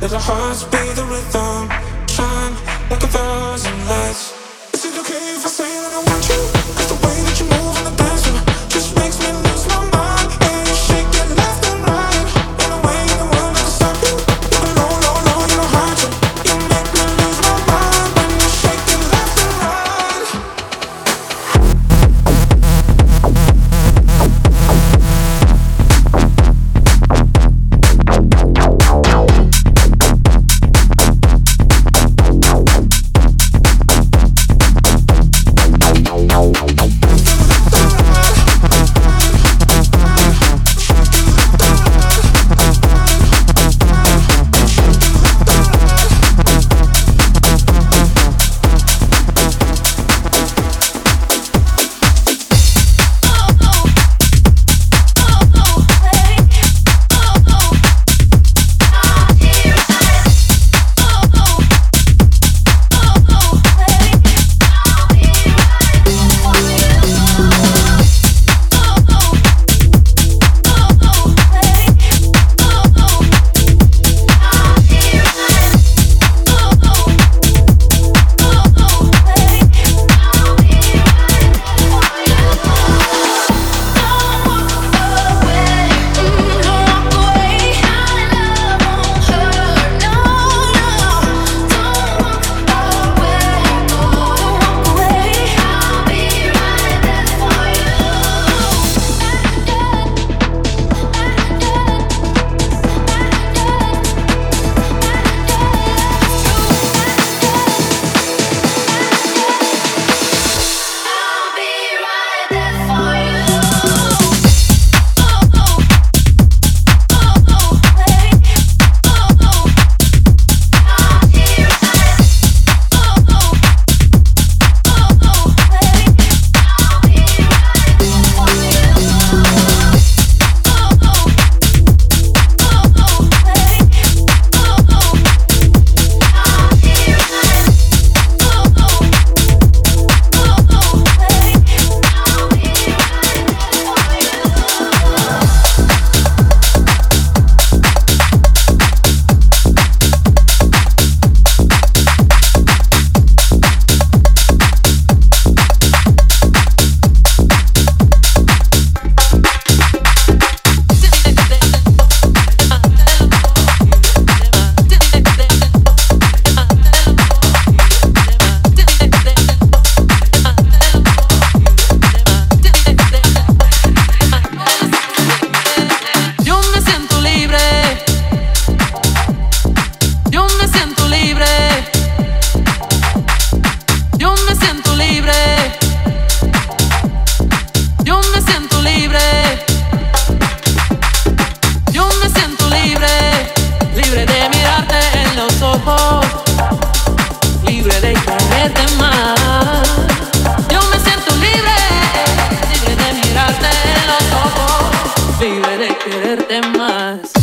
Let our hearts be the rhythm, shine like a thousand lights. quererte más.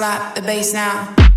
Slap, the bass now.